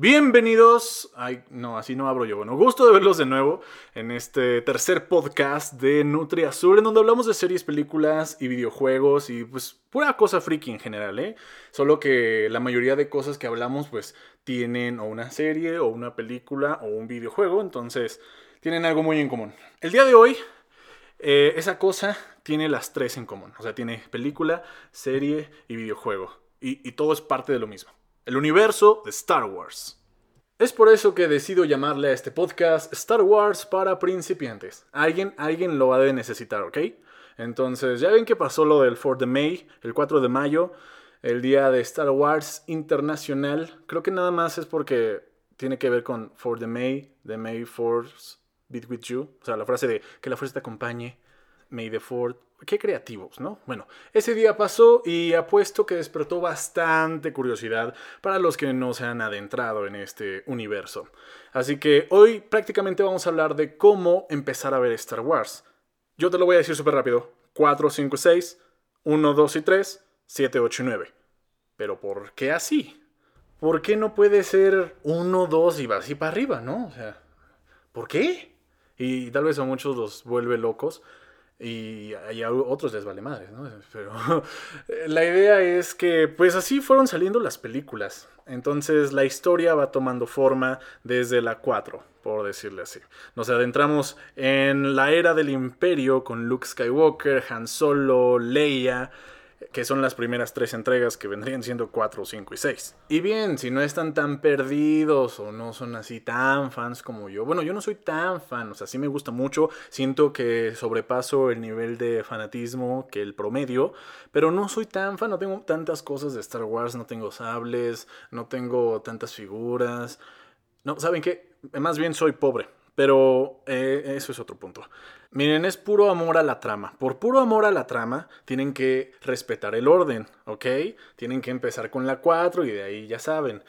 Bienvenidos. Ay, no, así no abro yo. Bueno, gusto de verlos de nuevo en este tercer podcast de Nutri Azul, en donde hablamos de series, películas y videojuegos y pues pura cosa friki en general, ¿eh? Solo que la mayoría de cosas que hablamos pues tienen o una serie o una película o un videojuego, entonces tienen algo muy en común. El día de hoy, eh, esa cosa tiene las tres en común. O sea, tiene película, serie y videojuego. y todo es parte de lo mismo el universo de Star Wars. Es por eso que decido llamarle a este podcast Star Wars para principiantes. Alguien, alguien lo va a necesitar, ¿ok? Entonces, ya ven que pasó lo del 4 de May, el 4 de mayo, el día de Star Wars Internacional. Creo que nada más es porque tiene que ver con 4 de May, the May Force be with you. O sea, la frase de que la fuerza te acompañe, May the Fourth Qué creativos, ¿no? Bueno, ese día pasó y apuesto que despertó bastante curiosidad para los que no se han adentrado en este universo. Así que hoy prácticamente vamos a hablar de cómo empezar a ver Star Wars. Yo te lo voy a decir súper rápido. 4, 5, 6, 1, 2 y 3, 7, 8 y 9. Pero ¿por qué así? ¿Por qué no puede ser 1, 2 y va así para arriba, no? O sea, ¿por qué? Y tal vez a muchos los vuelve locos. Y a otros les vale madre, ¿no? Pero la idea es que, pues así fueron saliendo las películas. Entonces la historia va tomando forma desde la 4, por decirle así. Nos adentramos en la era del imperio con Luke Skywalker, Han Solo, Leia que son las primeras tres entregas que vendrían siendo 4, 5 y 6. Y bien, si no están tan perdidos o no son así tan fans como yo, bueno, yo no soy tan fan, o sea, sí me gusta mucho, siento que sobrepaso el nivel de fanatismo que el promedio, pero no soy tan fan, no tengo tantas cosas de Star Wars, no tengo sables, no tengo tantas figuras. No, ¿saben qué? Más bien soy pobre, pero eh, eso es otro punto. Miren, es puro amor a la trama. Por puro amor a la trama, tienen que respetar el orden, ¿ok? Tienen que empezar con la 4 y de ahí ya saben.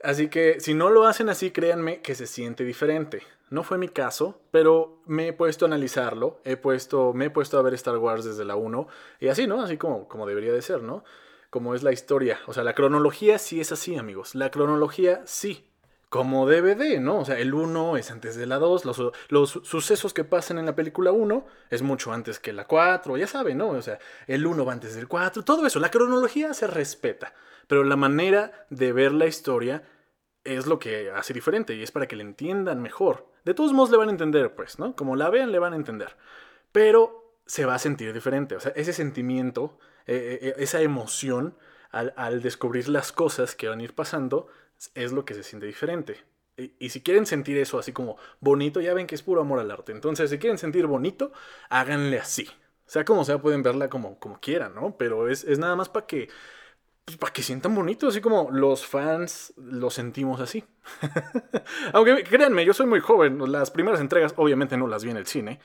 Así que si no lo hacen así, créanme que se siente diferente. No fue mi caso, pero me he puesto a analizarlo, he puesto, me he puesto a ver Star Wars desde la 1 y así, ¿no? Así como, como debería de ser, ¿no? Como es la historia. O sea, la cronología sí es así, amigos. La cronología sí como DVD, ¿no? O sea, el 1 es antes de la 2, los, los, sucesos que pasan en la película 1 es mucho antes que la 4, ya saben, ¿no? O sea, el 1 va antes del 4, todo eso, la cronología se respeta, pero la manera de ver la historia es lo que hace diferente y es para que le entiendan mejor. De todos modos le van a entender, pues, ¿no? Como la vean, le van a entender. Pero se va a sentir diferente, o sea, ese sentimiento, eh, eh, esa emoción al, al descubrir las cosas que van a ir pasando, es lo que se siente diferente. Y, si quieren sentir eso así como bonito, ya ven que es puro amor al arte. Entonces, si quieren sentir bonito, háganle así. Sea como sea, pueden verla como, como quieran, ¿no? Pero es, nada más para que, pues, que sientan bonito, así como los fans lo sentimos así. Aunque créanme, yo soy muy joven. Las primeras entregas, obviamente, no las vi en el cine.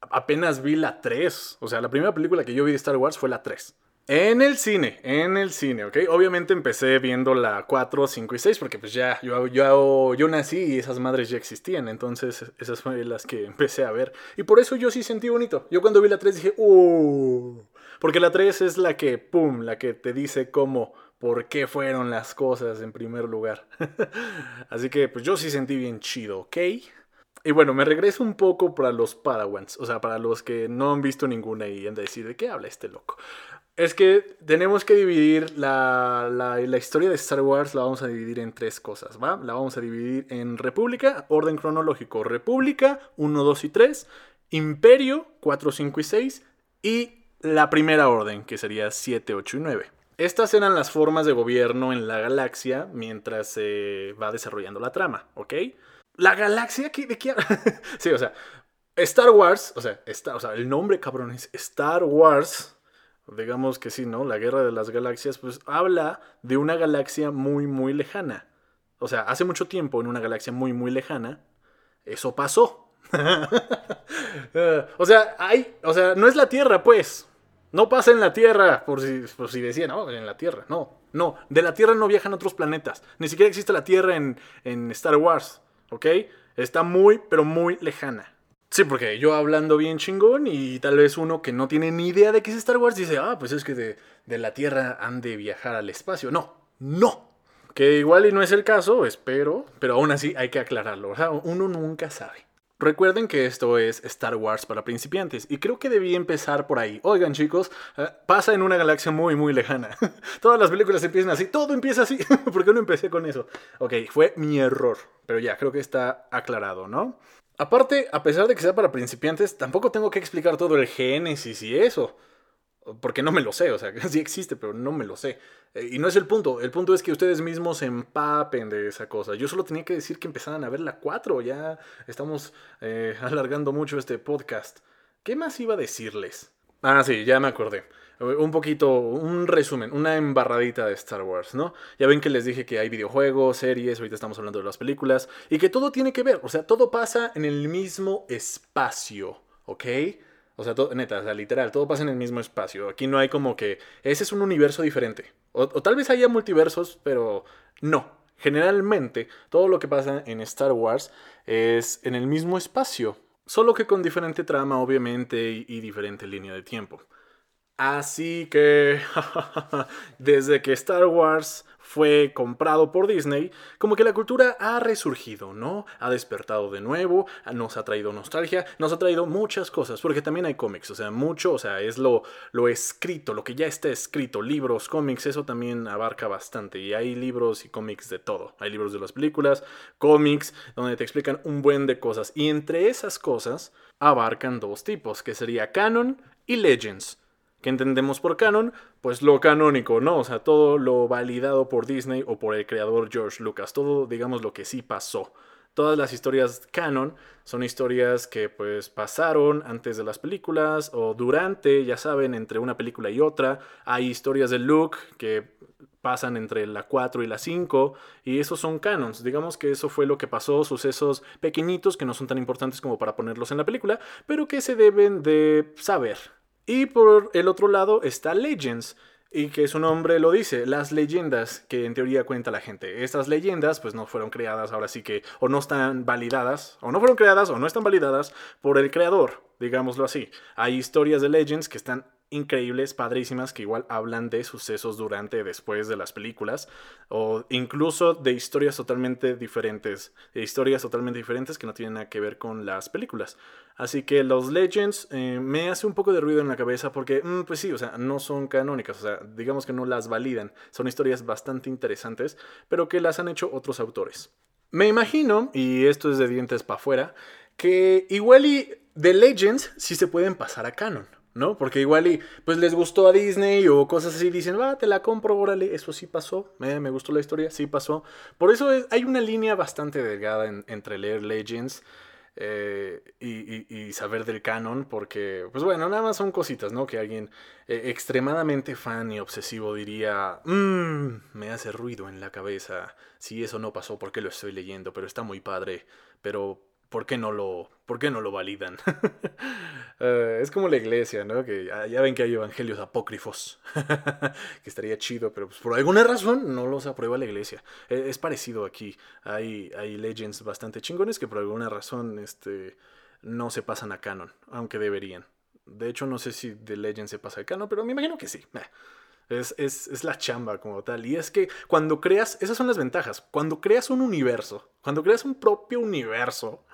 Apenas vi la 3. O sea, la primera película que yo vi de Star Wars fue la 3. En el cine, en el cine, ¿ok? Obviamente empecé viendo la 4, 5 y 6 porque pues ya, yo, yo, yo nací y esas madres ya existían, entonces esas fueron las que empecé a ver. Y por eso yo sí sentí bonito. Yo cuando vi la 3 dije, ¡uh! Porque la 3 es la que, ¡pum!, la que te dice cómo, por qué fueron las cosas en primer lugar. Así que pues yo sí sentí bien chido, ¿ok? Y bueno, me regreso un poco para los Padawans, o sea, para los que no han visto ninguna y han de decir de qué habla este loco. Es que tenemos que dividir la, la, historia de Star Wars, la vamos a dividir en tres cosas, ¿va? La vamos a dividir en República, orden cronológico, República, 1, 2 y 3, Imperio, 4, 5 y 6, y la primera orden, que sería 7, 8 y 9. Estas eran las formas de gobierno en la galaxia mientras se va desarrollando la trama, ¿ok? La galaxia, ¿de qué? sí, o sea, Star Wars, o sea, está, o sea, el nombre cabrón es Star Wars digamos que sí, ¿no? La guerra de las galaxias, pues habla de una galaxia muy, muy lejana. O sea, hace mucho tiempo en una galaxia muy, muy lejana, eso pasó. o sea, hay, o sea, no es la Tierra, pues. No pasa en la Tierra, por si, por si decían, no, en la Tierra. No, no, de la Tierra no viajan otros planetas. Ni siquiera existe la Tierra en, en Star Wars, ¿ok? Está muy, pero muy lejana. Sí, porque yo hablando bien chingón y tal vez uno que no tiene ni idea de qué es Star Wars dice, ah, pues es que de, la Tierra han de viajar al espacio. No, no. Que igual y no es el caso, espero, pero aún así hay que aclararlo. O uno nunca sabe. Recuerden que esto es Star Wars para principiantes y creo que debí empezar por ahí. Oigan chicos, eh, pasa en una galaxia muy muy lejana. Todas las películas empiezan así, todo empieza así. ¿Por qué no empecé con eso? Ok, fue mi error, pero ya creo que está aclarado, ¿no? Aparte, a pesar de que sea para principiantes, tampoco tengo que explicar todo el génesis y eso. Porque no me lo sé, o sea, sí existe, pero no me lo sé. Eh, y no es el punto, el punto es que ustedes mismos se empapen de esa cosa. Yo solo tenía que decir que empezaran a ver la 4, ya estamos eh, alargando mucho este podcast. ¿Qué más iba a decirles? Ah, sí, ya me acordé. Un poquito, un resumen, una embarradita de Star Wars, ¿no? Ya ven que les dije que hay videojuegos, series, ahorita estamos hablando de las películas, y que todo tiene que ver, o sea, todo pasa en el mismo espacio, ¿ok? O sea, neta, o sea, literal, todo pasa en el mismo espacio. Aquí no hay como que ese es un universo diferente. O, tal vez haya multiversos, pero no. Generalmente, todo lo que pasa en Star Wars es en el mismo espacio. Solo que con diferente trama, obviamente, y diferente línea de tiempo. Así que, desde que Star Wars fue comprado por Disney, como que la cultura ha resurgido, ¿no? Ha despertado de nuevo, nos ha traído nostalgia, nos ha traído muchas cosas, porque también hay cómics, o sea, mucho, o sea, es lo, lo escrito, lo que ya está escrito, libros, cómics, eso también abarca bastante, y hay libros y cómics de todo, hay libros de las películas, cómics, donde te explican un buen de cosas, y entre esas cosas abarcan dos tipos, que sería canon y legends. ¿Qué entendemos por canon? Pues lo canónico, ¿no? O sea, todo lo validado por Disney o por el creador George Lucas, todo, digamos, lo que sí pasó. Todas las historias canon son historias que pues pasaron antes de las películas o durante, ya saben, entre una película y otra. Hay historias de Luke que pasan entre la 4 y la 5 y esos son canons. Digamos que eso fue lo que pasó, sucesos pequeñitos que no son tan importantes como para ponerlos en la película, pero que se deben de saber. Y por el otro lado está Legends, y que su nombre lo dice, las leyendas que en teoría cuenta la gente. Estas leyendas pues no fueron creadas ahora sí que, o no están validadas, o no fueron creadas o no están validadas por el creador, digámoslo así. Hay historias de Legends que están increíbles, padrísimas, que igual hablan de sucesos durante y después de las películas, o incluso de historias totalmente diferentes, de historias totalmente diferentes que no tienen nada que ver con las películas. Así que los Legends eh, me hace un poco de ruido en la cabeza porque, mm, pues sí, o sea, no son canónicas, o sea, digamos que no las validan, son historias bastante interesantes, pero que las han hecho otros autores. Me imagino, y esto es de dientes para afuera, que igual y de Legends sí se pueden pasar a canon. ¿No? Porque igual y pues les gustó a Disney o cosas así, dicen, va, te la compro, órale, eso sí pasó, me gustó la historia, sí pasó. Por eso hay una línea bastante delgada entre leer Legends eh, y, saber del canon, porque, pues bueno, nada más son cositas, ¿no? Que alguien eh, extremadamente fan y obsesivo diría, mmm, me hace ruido en la cabeza, si eso no pasó, ¿por qué lo estoy leyendo? Pero está muy padre, pero ¿por qué no lo, por qué no lo validan? Eh, es como la iglesia, ¿no? Que ya, ven que hay evangelios apócrifos, que estaría chido, pero pues, por alguna razón no los aprueba la iglesia. E, es parecido aquí, hay, hay legends bastante chingones que por alguna razón este, no se pasan a canon, aunque deberían. De hecho, no sé si The Legend se pasa a canon, pero me imagino que sí. Es, es, es, la chamba como tal. Y es que cuando creas, esas son las ventajas. Cuando creas un universo, cuando creas un propio universo,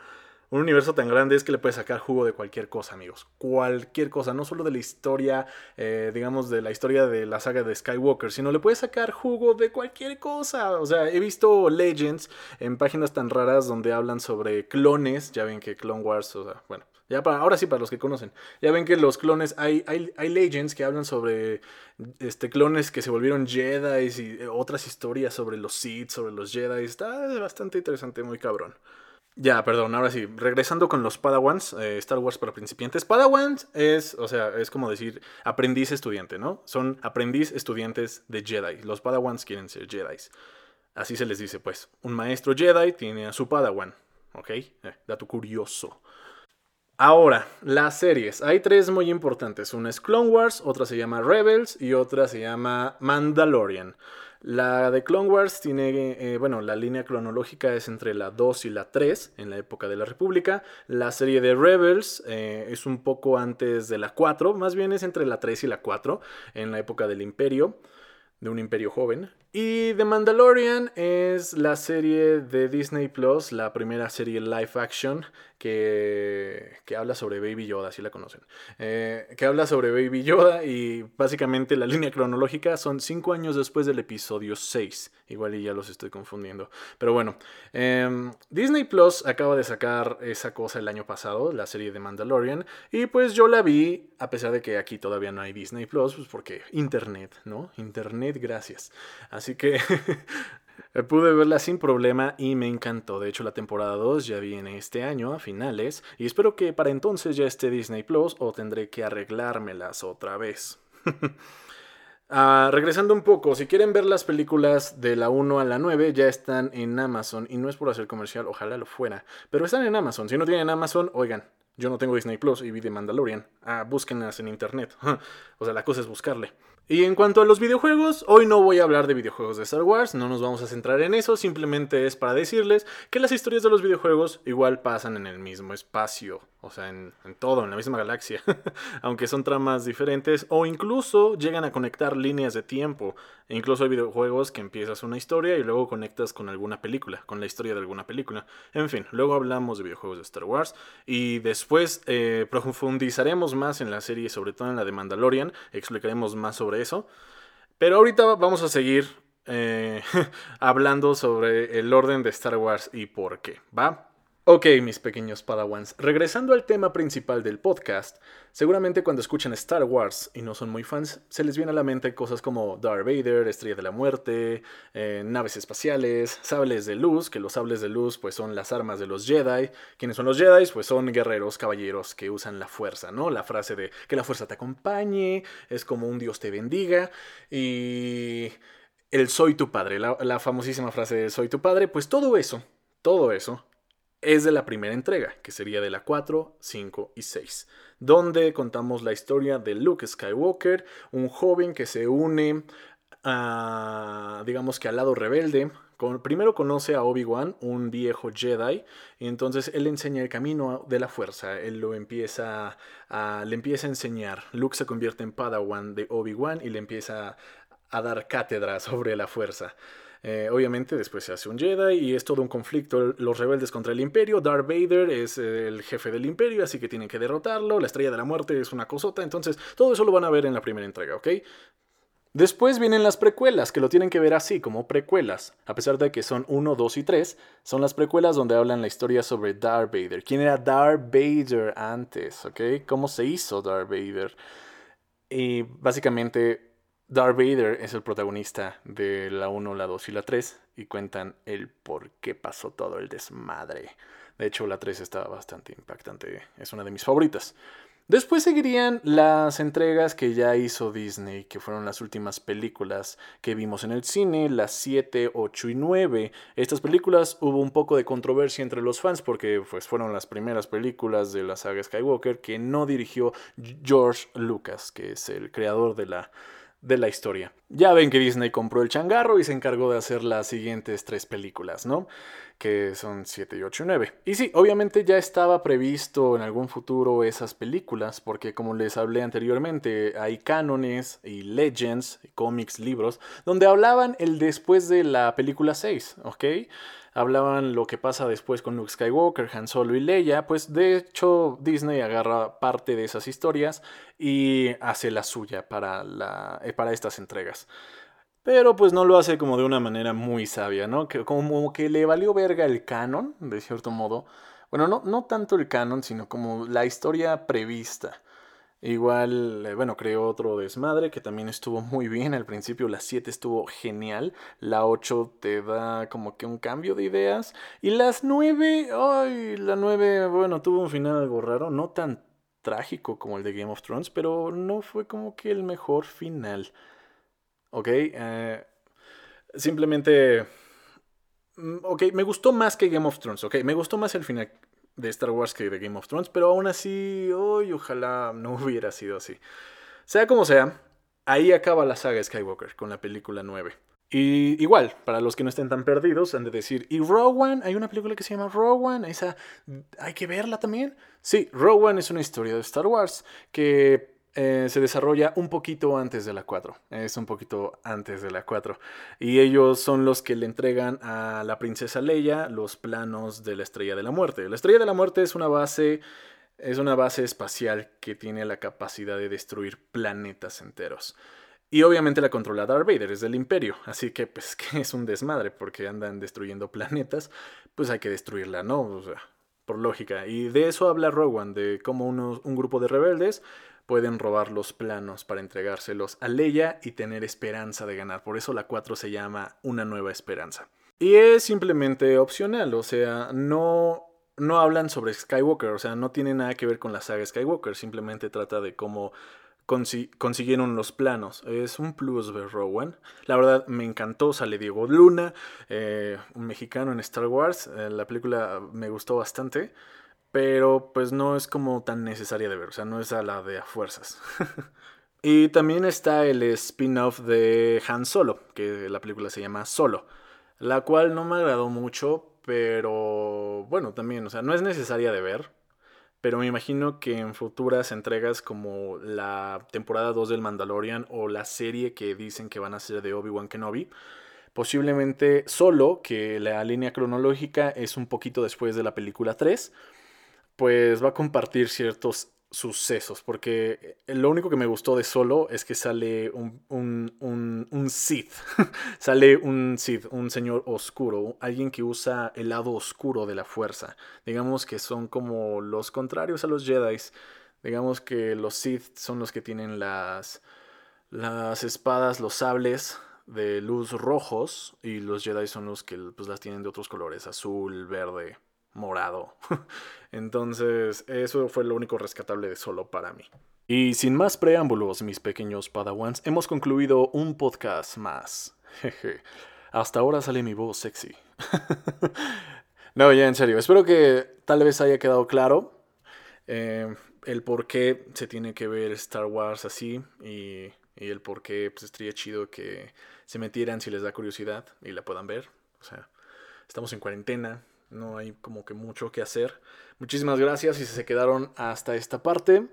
un universo tan grande es que le puedes sacar jugo de cualquier cosa, amigos. Cualquier cosa, no solo de la historia, eh, digamos, de la historia de la saga de Skywalker, sino le puedes sacar jugo de cualquier cosa. O sea, he visto Legends en páginas tan raras donde hablan sobre clones. Ya ven que Clone Wars, o sea, bueno. Ya para, ahora sí, para los que conocen. Ya ven que los clones, hay, hay, hay legends que hablan sobre este, clones que se volvieron Jedi y otras historias sobre los Sith, sobre los Jedi. Está bastante interesante, muy cabrón. Ya, perdón, ahora sí, regresando con los Padawans, eh, Star Wars para principiantes. Padawans es, o sea, es como decir aprendiz estudiante, ¿no? Son aprendiz estudiantes de Jedi. Los Padawans quieren ser Jedi. Así se les dice, pues. Un maestro Jedi tiene a su Padawan, ¿ok? Eh, dato curioso. Ahora, las series. Hay tres muy importantes. Una es Clone Wars, otra se llama Rebels y otra se llama Mandalorian. La de Clone Wars tiene, eh, bueno, la línea cronológica es entre la 2 y la 3 en la época de la República. La serie de Rebels eh, es un poco antes de la 4, más bien es entre la 3 y la 4 en la época del Imperio, de un imperio joven. Y The Mandalorian es la serie de Disney Plus, la primera serie live action que, que habla sobre Baby Yoda, si la conocen. Eh, que habla sobre Baby Yoda y básicamente la línea cronológica son cinco años después del episodio 6. Igual y ya los estoy confundiendo. Pero bueno, em, Disney Plus acaba de sacar esa cosa el año pasado, la serie de Mandalorian. Y pues yo la vi, a pesar de que aquí todavía no hay Disney Plus, pues porque Internet, ¿no? Internet, gracias. Que pude verla sin problema y me encantó. De hecho, la temporada 2 ya viene este año, a finales, y espero que para entonces ya esté Disney Plus o tendré que arreglármelas otra vez. Ah, regresando un poco, si quieren ver las películas de la 1 a la 9, ya están en Amazon. Y no es por hacer comercial, ojalá lo fuera. Pero están en Amazon. Si no tienen Amazon, oigan, yo no tengo Disney Plus y vi de Mandalorian. Ah, búsquenlas en internet. o sea, la cosa es buscarle. Y en cuanto a los videojuegos, hoy no voy a hablar de videojuegos de Star Wars, no nos vamos a centrar en eso, simplemente es para decirles que las historias de los videojuegos igual pasan en el mismo espacio, o sea, en, todo, en la misma galaxia, aunque son tramas diferentes o incluso llegan a conectar líneas de tiempo. E incluso hay videojuegos que empiezas una historia y luego conectas con alguna película, con la historia de alguna película. En fin, luego hablamos de videojuegos de Star Wars y después eh, profundizaremos más en la serie, sobre todo en la de Mandalorian, explicaremos más sobre eso. Pero ahorita vamos a seguir eh, hablando sobre el orden de Star Wars y por qué, ¿va? Ok, mis pequeños padawans, regresando al tema principal del podcast, seguramente cuando escuchan Star Wars y no son muy fans, se les viene a la mente cosas como Darth Vader, Estrella de la Muerte, eh, naves espaciales, sables de luz, que los sables de luz pues son las armas de los Jedi. ¿Quiénes son los Jedi? Pues son guerreros, caballeros que usan la fuerza, ¿no? La frase de que la fuerza te acompañe, es como un Dios te bendiga y el soy tu padre, la, la famosísima frase de soy tu padre, pues todo eso, todo eso es de la primera entrega, que sería de la 4, 5 y 6, donde contamos la historia de Luke Skywalker, un joven que se une a, digamos que al lado rebelde. primero conoce a Obi-Wan, un viejo Jedi, y entonces él enseña el camino de la fuerza, él lo empieza a, le empieza a enseñar. Luke se convierte en Padawan de Obi-Wan y le empieza a dar cátedra sobre la fuerza. Eh, obviamente después se hace un Jedi y es todo un conflicto. Los rebeldes contra el imperio. Darth Vader es eh, el jefe del imperio, así que tienen que derrotarlo. La estrella de la muerte es una cosota. Entonces todo eso lo van a ver en la primera entrega, ¿ok? Después vienen las precuelas, que lo tienen que ver así, como precuelas. A pesar de que son 1, 2 y 3, son las precuelas donde hablan la historia sobre Darth Vader. ¿Quién era Darth Vader antes? ¿Ok? ¿Cómo se hizo Darth Vader? Y básicamente Darth Vader es el protagonista de la 1, la 2 y la 3 y cuentan el por qué pasó todo el desmadre. De hecho, la 3 está bastante impactante, es una de mis favoritas. Después seguirían las entregas que ya hizo Disney, que fueron las últimas películas que vimos en el cine, las 7, 8 y 9. Estas películas hubo un poco de controversia entre los fans porque pues, fueron las primeras películas de la saga Skywalker que no dirigió George Lucas, que es el creador de la de la historia. Ya ven que Disney compró el changarro y se encargó de hacer las siguientes tres películas, ¿no? Que son 7 y 8 y 9. Y sí, obviamente ya estaba previsto en algún futuro esas películas, porque como les hablé anteriormente, hay cánones y legends, cómics, libros, donde hablaban el después de la película 6, ¿ok? Hablaban lo que pasa después con Luke Skywalker, Han Solo y Leia, pues de hecho Disney agarra parte de esas historias y hace la suya para, la, eh, para estas entregas. Pero pues no lo hace como de una manera muy sabia, ¿no? Que, como que le valió verga el canon, de cierto modo. Bueno, no, no tanto el canon, sino como la historia prevista. Igual, eh, bueno, creó otro desmadre que también estuvo muy bien. Al principio la 7 estuvo genial. La 8 te da como que un cambio de ideas. Y las 9, ay, la 9, bueno, tuvo un final algo raro. No tan trágico como el de Game of Thrones, pero no fue como que el mejor final. ¿Ok? Eh, simplemente... Mm, ok, me gustó más que Game of Thrones, ok, me gustó más el final de Star Wars que de Game of Thrones, pero aún así, hoy ojalá no hubiera sido así. Sea como sea, ahí acaba la saga Skywalker con la película 9. Y igual, para los que no estén tan perdidos, han de decir, ¿y One? Hay una película que se llama One, esa hay que verla también. Sí, One es una historia de Star Wars que eh, se desarrolla un poquito antes de la 4. Es un poquito antes de la 4. Y ellos son los que le entregan a la princesa Leia los planos de la Estrella de la Muerte. La Estrella de la Muerte es una base. Es una base espacial que tiene la capacidad de destruir planetas enteros. Y obviamente la controla Darth Vader, es del Imperio. Así que, pues, que es un desmadre porque andan destruyendo planetas. Pues hay que destruirla, ¿no? O sea, por lógica. Y de eso habla Rowan, de cómo un grupo de rebeldes pueden robar los planos para entregárselos a Leia y tener esperanza de ganar. Por eso la 4 se llama Una nueva esperanza. Y es simplemente opcional, o sea, no, no hablan sobre Skywalker, o sea, no tiene nada que ver con la saga Skywalker, simplemente trata de cómo consiguieron los planos. Es un plus ver Rowan. La verdad me encantó, sale Diego Luna, eh, un mexicano en Star Wars. Eh, la película me gustó bastante pero pues no es como tan necesaria de ver, o sea, no es a la de a fuerzas. y también está el spin-off de Han Solo, que la película se llama Solo, la cual no me agradó mucho, pero bueno, también, o sea, no es necesaria de ver, pero me imagino que en futuras entregas como la temporada 2 del Mandalorian o la serie que dicen que van a ser de Obi-Wan Kenobi, posiblemente solo, que la línea cronológica es un poquito después de la película 3, pues va a compartir ciertos sucesos, porque lo único que me gustó de Solo es que sale un, un, un, Sith, sale un Sith, un señor oscuro, alguien que usa el lado oscuro de la fuerza. Digamos que son como los contrarios a los Jedi. Digamos que los Sith son los que tienen las, las espadas, los sables de luz rojos y los Jedi son los que pues, las tienen de otros colores, azul, verde, morado. Entonces, eso fue lo único rescatable de solo para mí. Y sin más preámbulos, mis pequeños padawans, hemos concluido un podcast más. Jeje. Hasta ahora sale mi voz sexy. no, ya en serio. Espero que tal vez haya quedado claro eh, el por qué se tiene que ver Star Wars así y, el por qué pues, estaría chido que se metieran si les da curiosidad y la puedan ver. O sea, estamos en cuarentena, no hay como que mucho que hacer. Muchísimas gracias si se quedaron hasta esta parte.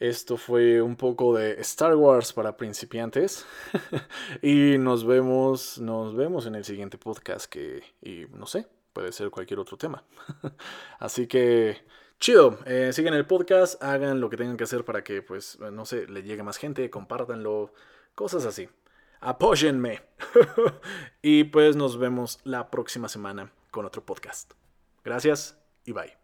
Esto fue un poco de Star Wars para principiantes. y nos vemos, nos vemos en el siguiente podcast que, y no sé, puede ser cualquier otro tema. Así que, chido, eh, sigan el podcast, hagan lo que tengan que hacer para que, pues, no sé, le llegue más gente, compártanlo, cosas así. Apóyenme. y pues nos vemos la próxima semana con otro podcast. Gracias y bye.